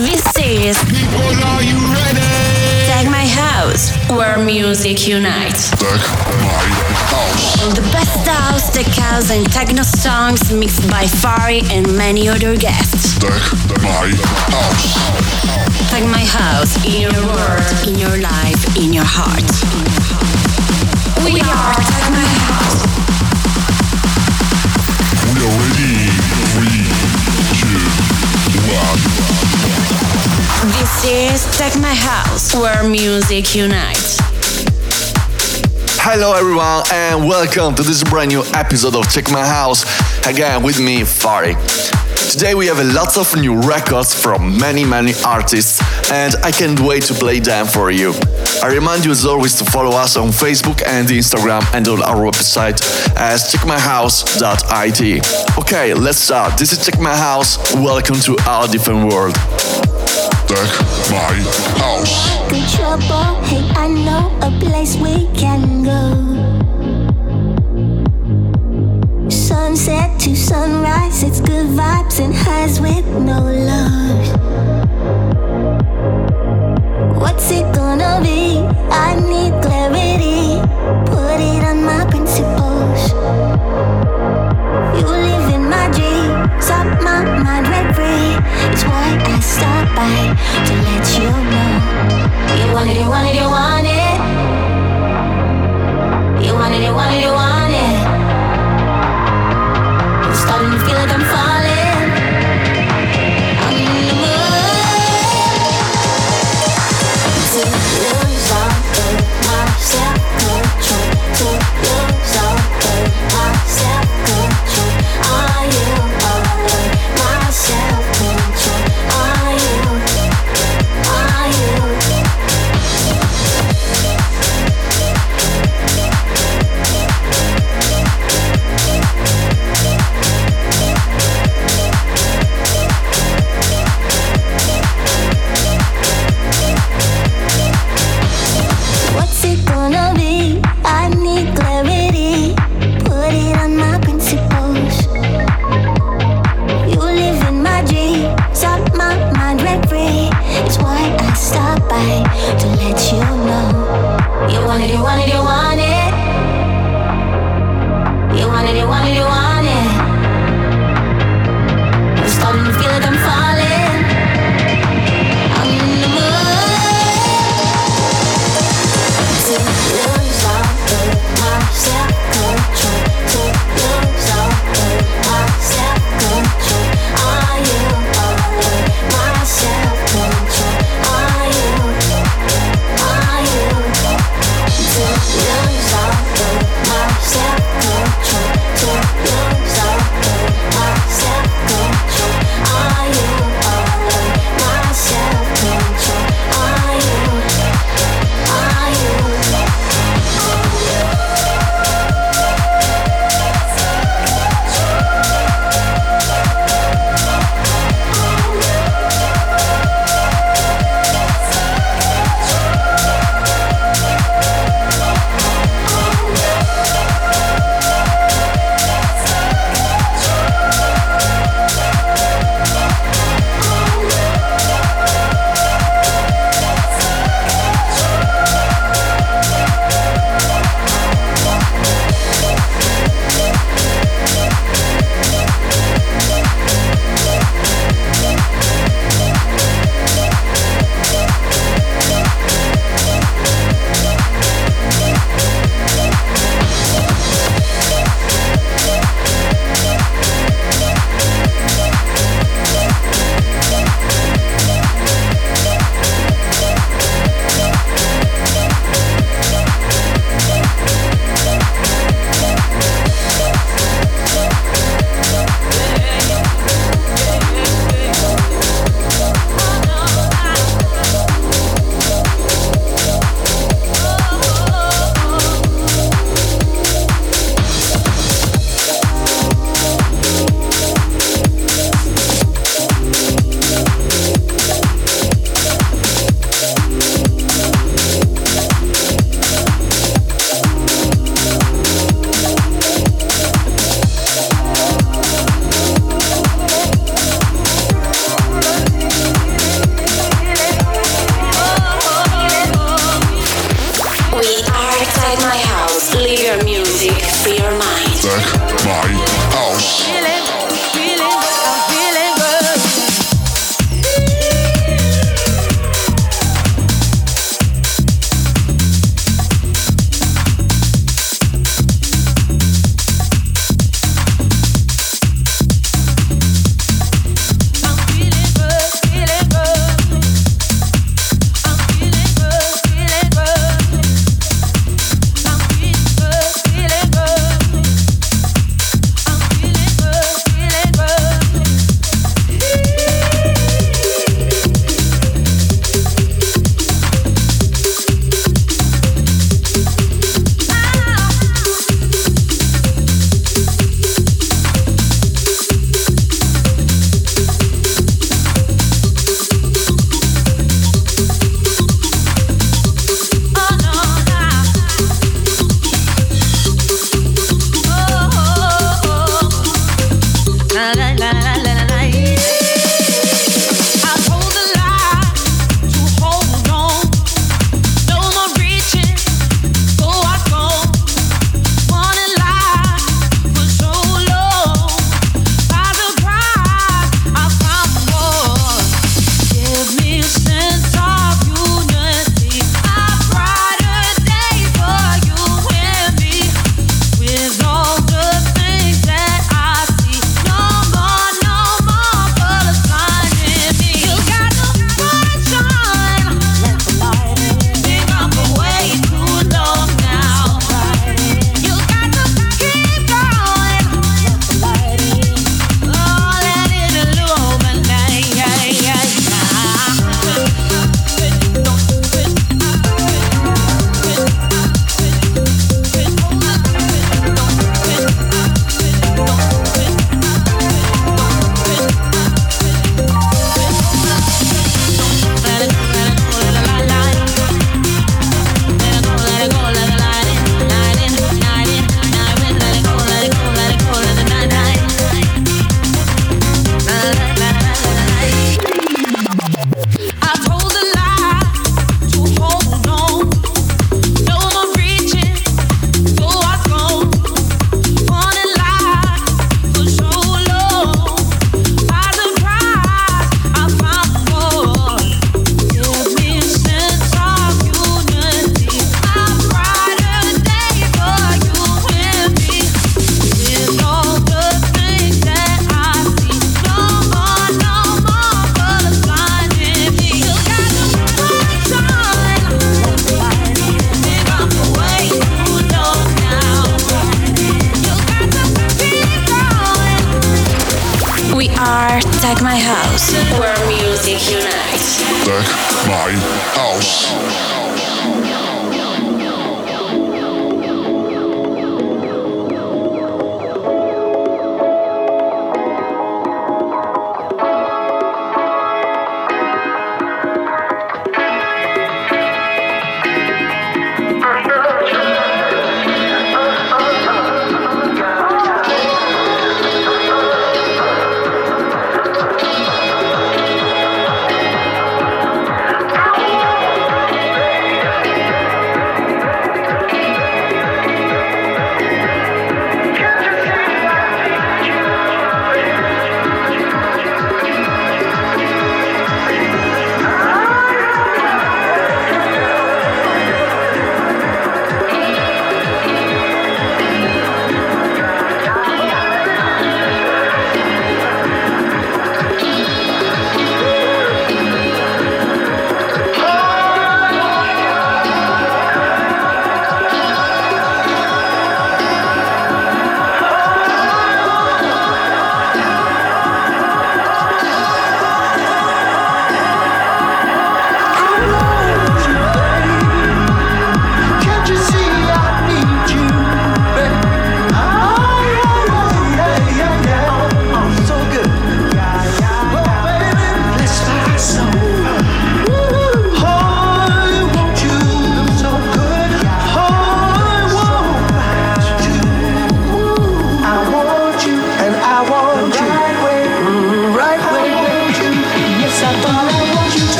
This is People, are you ready? Tech My House, where music unites. Tech my house. The best house, tech house, and techno songs mixed by Phari and many other guests. Tech my house. Tech My House in your world, in your life, in your heart. We are Tech My House. We are ready. This is Tech My House, where music unites. Hello everyone and welcome to this brand new episode of Tech My House. Again with me, Phari. Today we have a lots of new records from many many artists and I can't wait to play them for you. I remind you as always to follow us on Facebook and Instagram and on our website as techmyhouse.it. Okay, let's start. This is Tech My House. Welcome to our different world. Tech my house. Good trouble, hey, I know a place we can go. Sunset to sunrise, it's good vibes and highs with no love. What's it gonna be? I need clarity. Put it on my principles. You live in my dreams, my mind. It's why I stop by to let you know. You want it, you want it, you want it. You want it, you want it, you want it.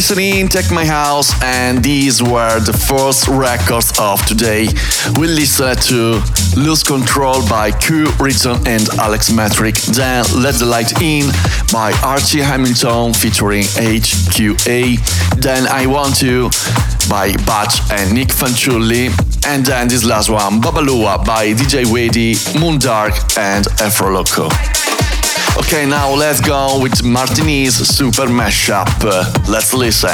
Listening Tech My House, and these were the first records of today. We listened to Lose Control by KUU Riton and Alex Metric, then Let the Light In by Archie Hamilton featuring HQA, then I Want to by Butch and Nic Fanciulli, and then this last one, Babalua by DJ Wady, Moondark and Afroloko. Okay, now let's go with Marteneez Super Mashup. Uh, let's listen.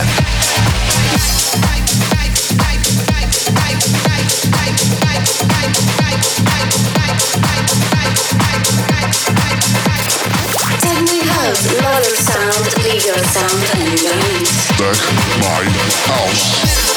Techno sound, legal sound, and Tech my house.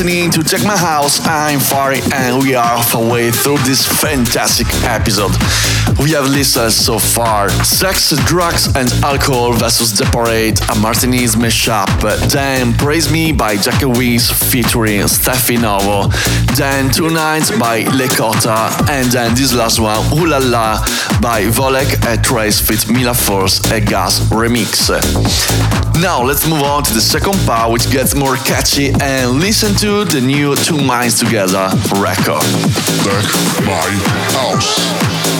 Listening to Tech My House. I'm Phari, and we are halfway through this fantastic episode. We have listened so far Sex, Drugs, and Alcohol versus The a Marteneez mashup. Then Praise Me by Jack Wins featuring Stefi Novo. Then Two Nights by Lekota. And then this last one, Ooh La by VOLAC and Trace fit Mila Falls a GUZ remix. Now let's move on to the second part, which gets more catchy, and listen to the new Two Minds Together record. My house.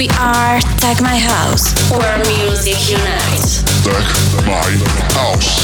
We are Tech My House, where music unites. Tech My House.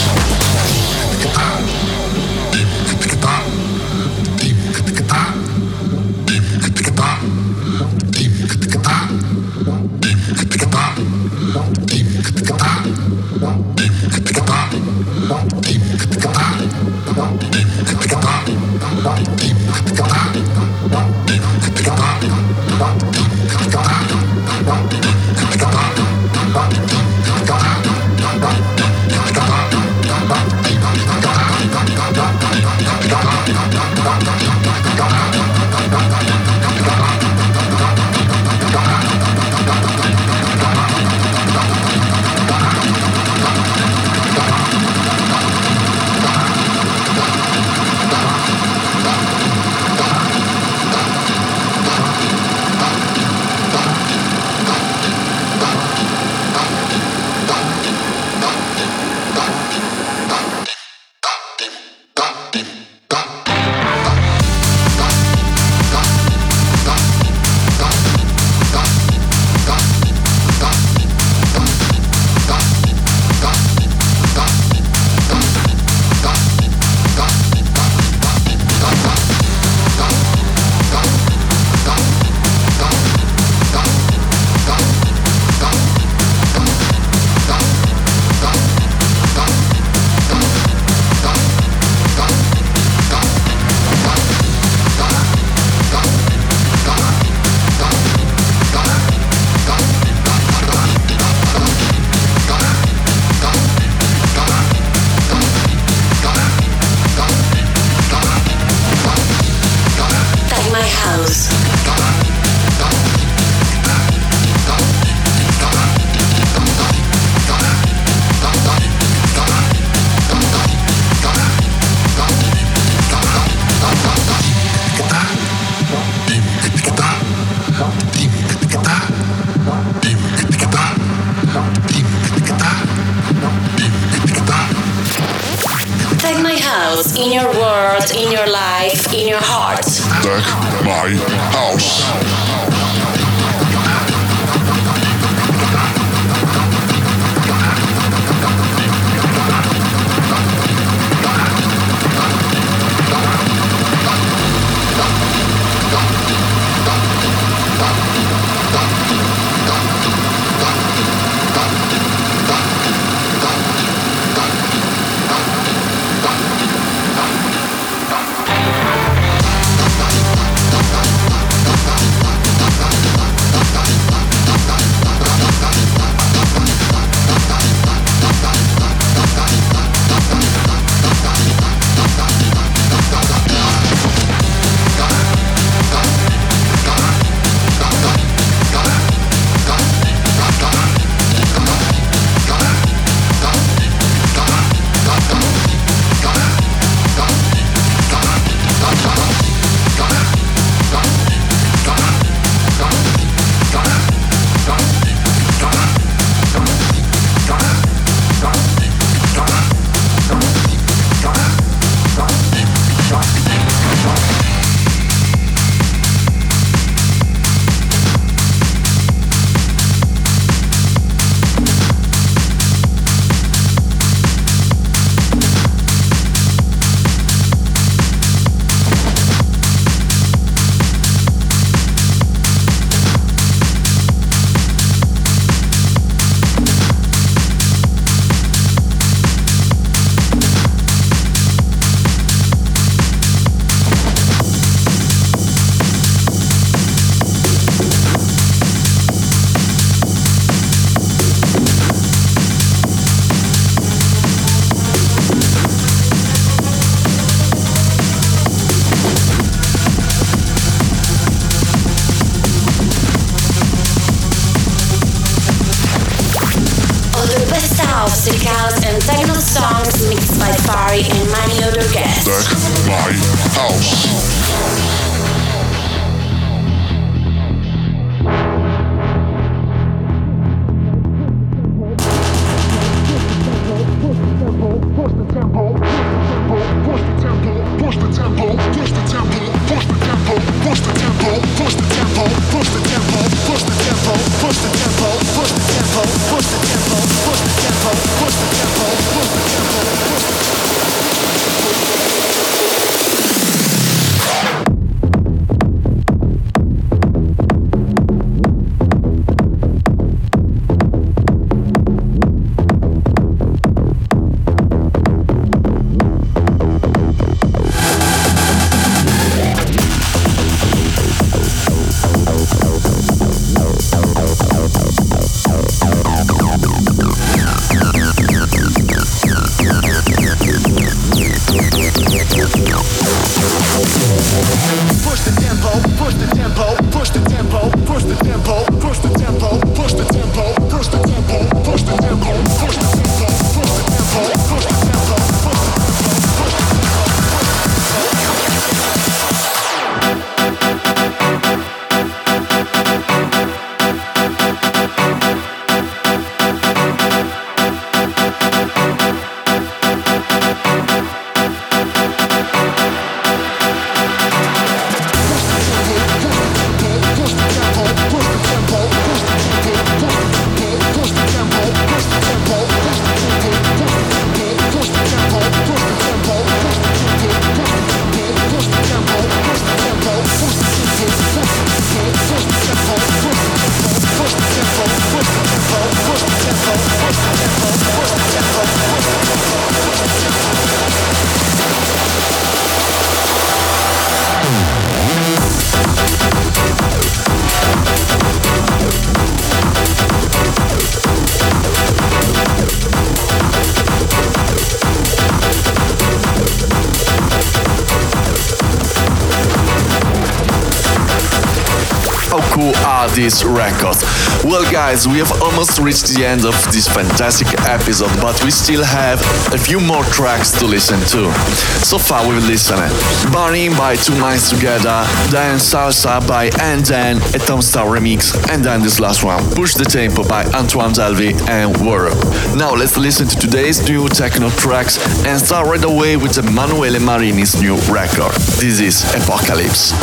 This record. Well, guys, we have almost reached the end of this fantastic episode, but we still have a few more tracks to listen to. So far, we've listened Burning by 2MindsTogether, then Salsa by AndThen, a Tom Staar remix, and then this last one, Push the Tempo by Antoine Delvig and WARO. Now, let's listen to today's new techno tracks and start right away with Emanuele Marini's new record. This is Apocalypse.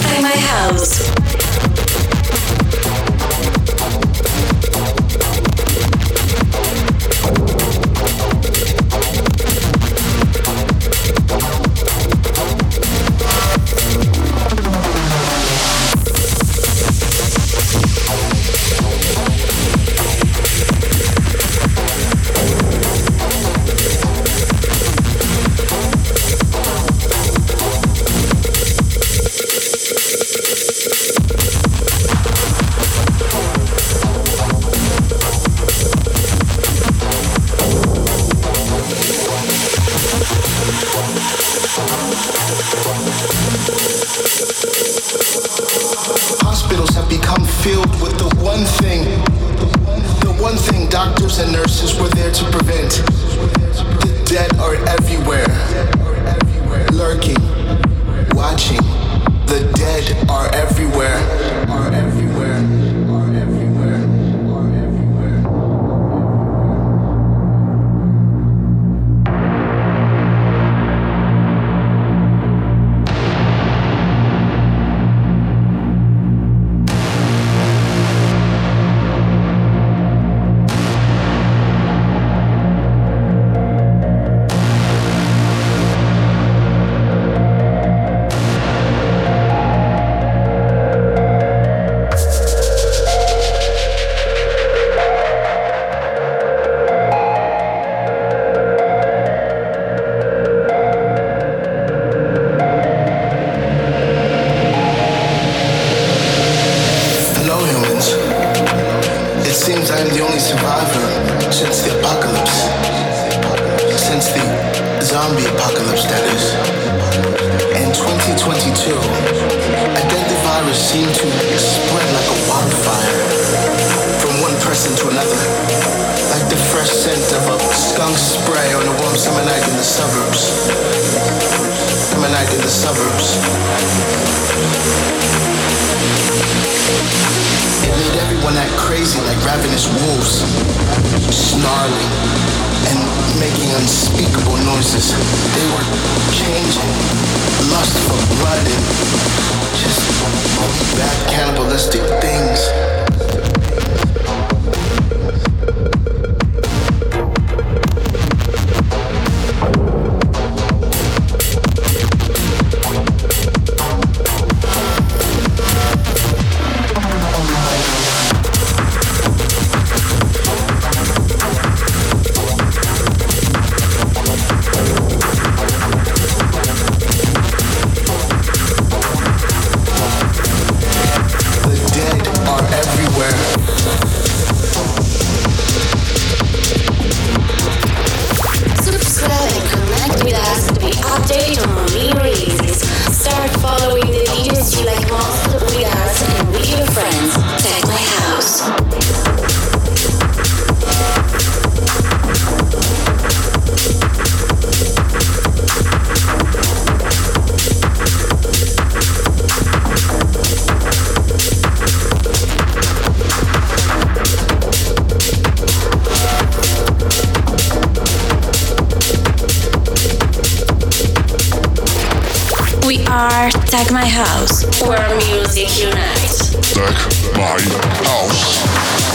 Tech My House, where music unites. Tech My House.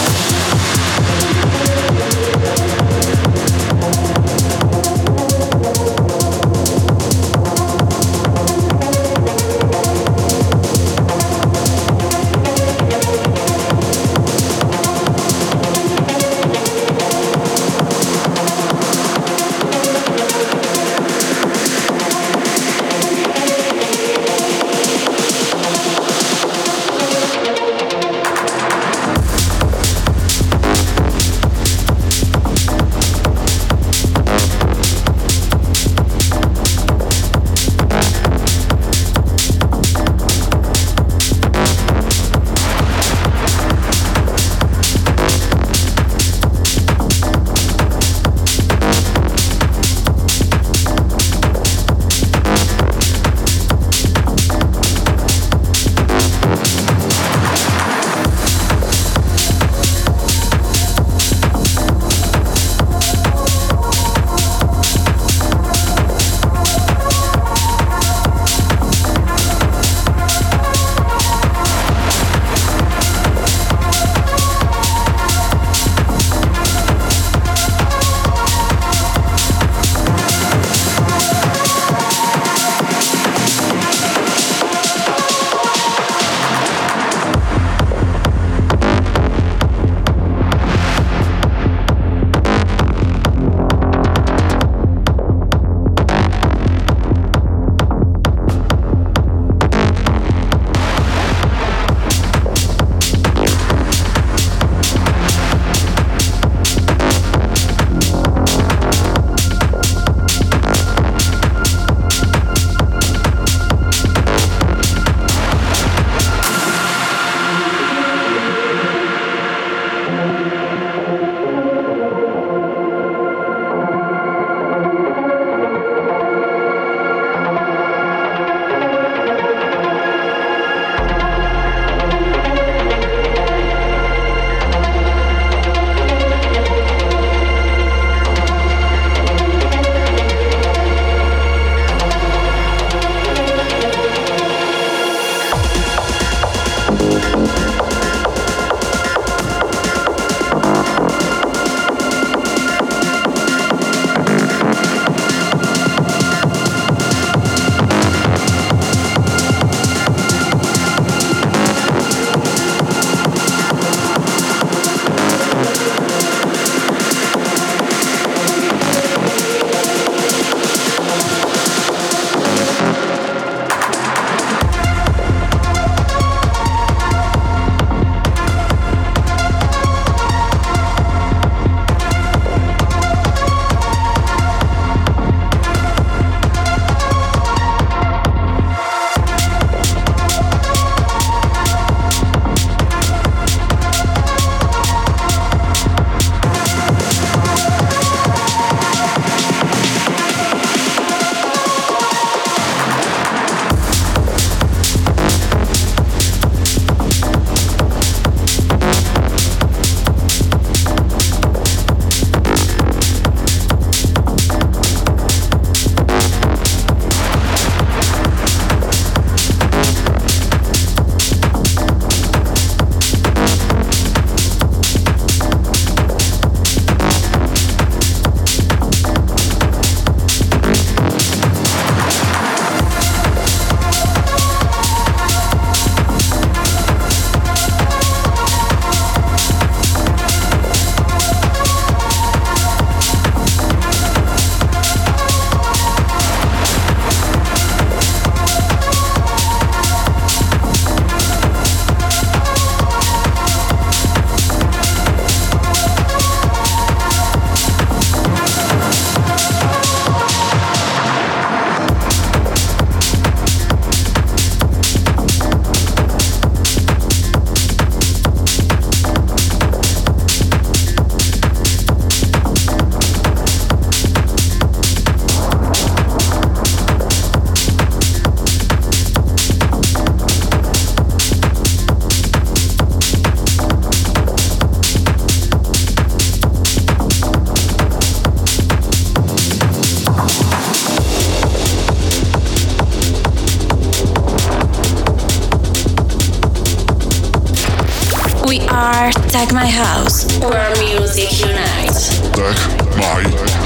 My House, where music unites. Tech My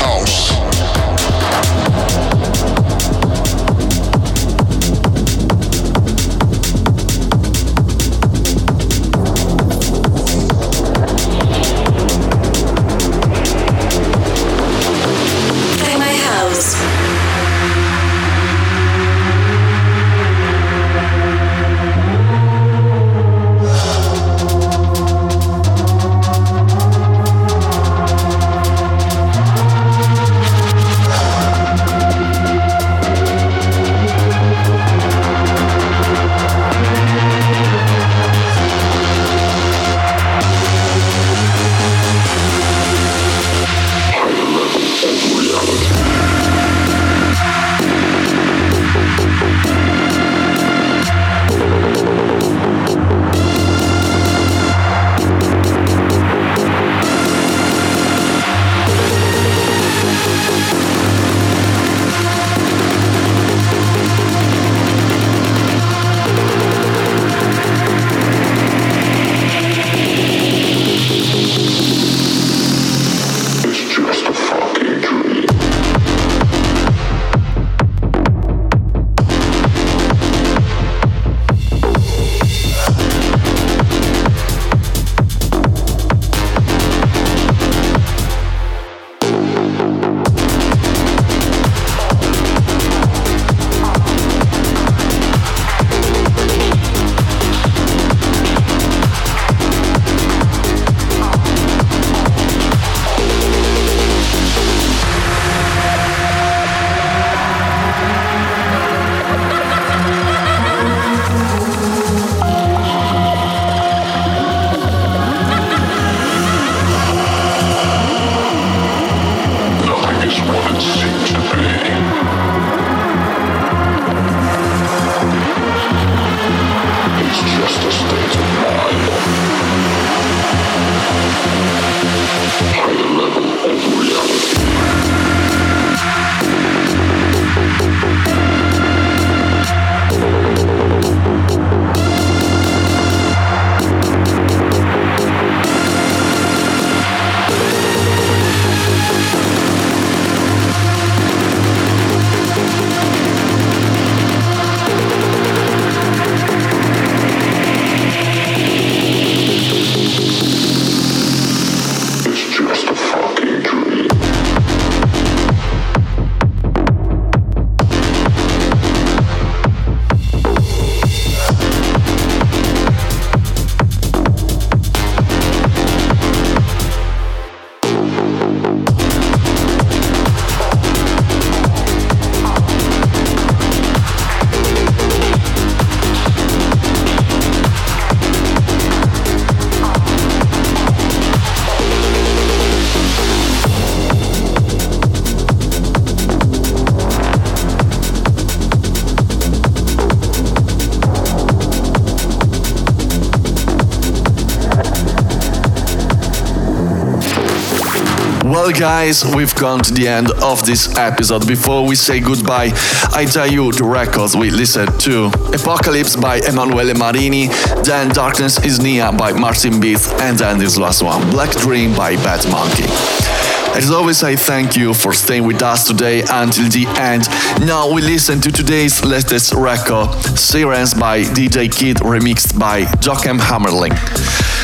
guys, we've come to the end of this episode. Before we say goodbye, I tell you the records we listened to Apocalypse by Emanuele Marini, then Darkness is Near by Martinbeatz, and then this last one, Black Dream by Bad Monkey. As always, I thank you for staying with us today until the end. Now we listen to today's latest record, Sirens by DJ Kid, remixed by Jochem Hamerling.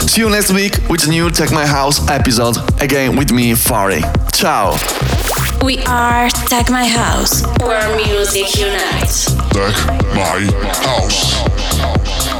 See you next week with a new Tech My House episode, again with me, Phari. Ciao! We are Tech My House, where music unites. Tech My House.